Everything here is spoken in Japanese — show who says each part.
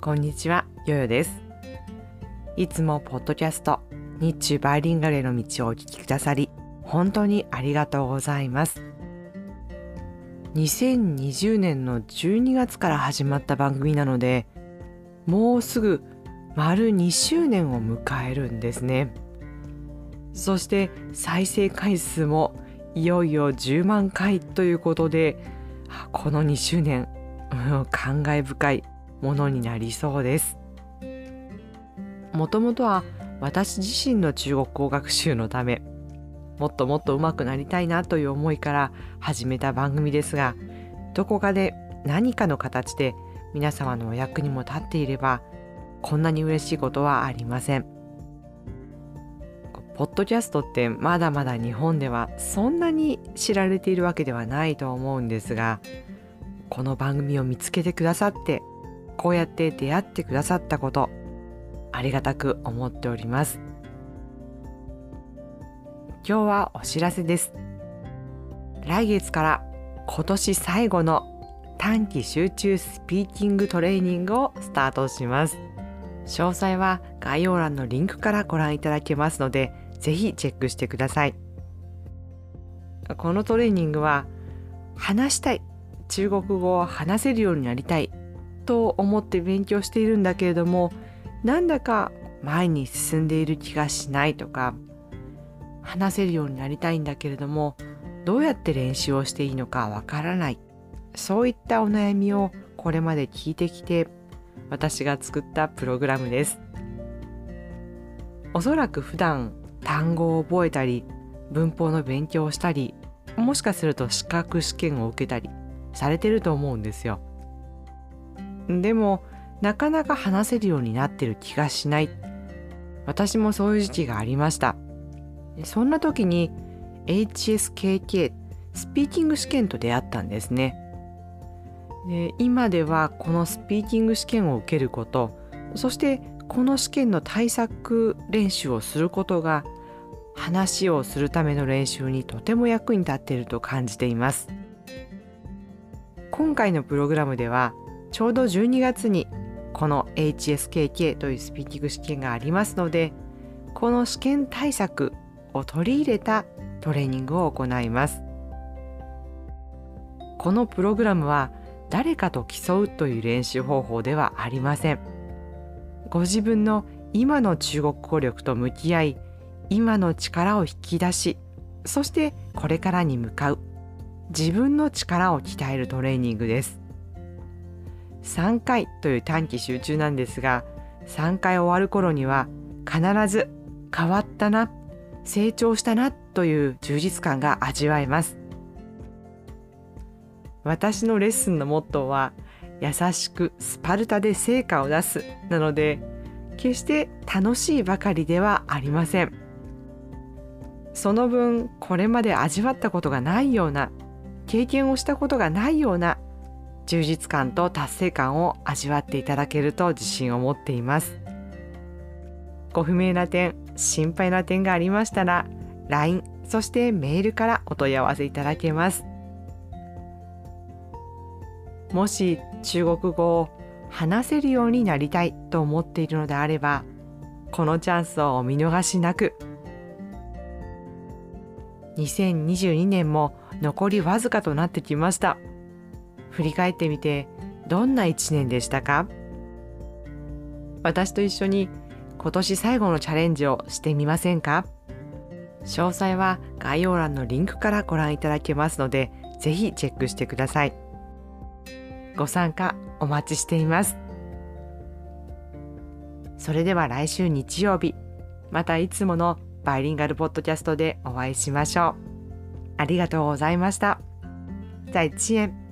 Speaker 1: こんにちは、ヨヨです。いつもポッドキャスト、日中バイリンガルへの道をお聞きくださり、本当にありがとうございます。2020年の12月から始まった番組なので、もうすぐ丸2周年を迎えるんですね。そして再生回数もいよいよ10万回ということで、この2周年、うん感慨深いものになりそうです。もともとは私自身の中国語学習のためもっともっと上手くなりたいなという思いから始めた番組ですがどこかで何かの形で皆様のお役にも立っていればこんなに嬉しいことはありません。ポッドキャストってまだまだ日本ではそんなに知られているわけではないと思うんですがこの番組を見つけてくださってこうやって出会ってくださったことありがたく思っております。今日はお知らせです。来月から今年最後の短期集中スピーキングトレーニングをスタートします。詳細は概要欄のリンクからご覧いただけますのでぜひチェックしてください。このトレーニングは話したい。中国語を話せるようになりたい。と思って勉強しているんだけれどもなんだか前に進んでいる気がしないとか話せるようになりたいんだけれどもどうやって練習をしていいのかわからない。そういったお悩みをこれまで聞いてきて私が作ったプログラムです。おそらく普段単語を覚えたり文法の勉強をしたりもしかすると資格試験を受けたりされてると思うんですよ。でもなかなか話せるようになってる気がしない。私もそういう時期がありました。そんな時に HSKK スピーキング試験と出会ったんですね。で今ではこのスピーキング試験を受けることそしてこの試験の対策練習をすることが話をするための練習にとても役に立っていると感じています。今回のプログラムではちょうど12月にこの HSKK というスピーキング試験がありますのでこの試験対策を取り入れたトレーニングを行います。このプログラムは誰かと競うという練習方法ではありません。ご自分の今の中国語力と向き合い今の力を引き出しそしてこれからに向かう自分の力を鍛えるトレーニングです。3回という短期集中なんですが3回終わる頃には必ず変わったな成長したなという充実感が味わえます。私のレッスンのモットーは優しくスパルタで成果を出すなので決して楽しいばかりではありません。その分これまで味わったことがないような経験をしたことがないような充実感と達成感を味わっていただけると自信を持っています。ご不明な点心配な点がありましたら LINE そしてメールからお問い合わせいただけます。もし中国語を話せるようになりたいと思っているのであればこのチャンスをお見逃しなく。2022年も残りわずかとなってきました。振り返ってみてどんな一年でしたか？私と一緒に今年最後のチャレンジをしてみませんか？詳細は概要欄のリンクからご覧いただけますのでぜひチェックしてください。ご参加お待ちしています。それでは来週日曜日またいつものバイリンガルポッドキャストでお会いしましょう。ありがとうございました。再见。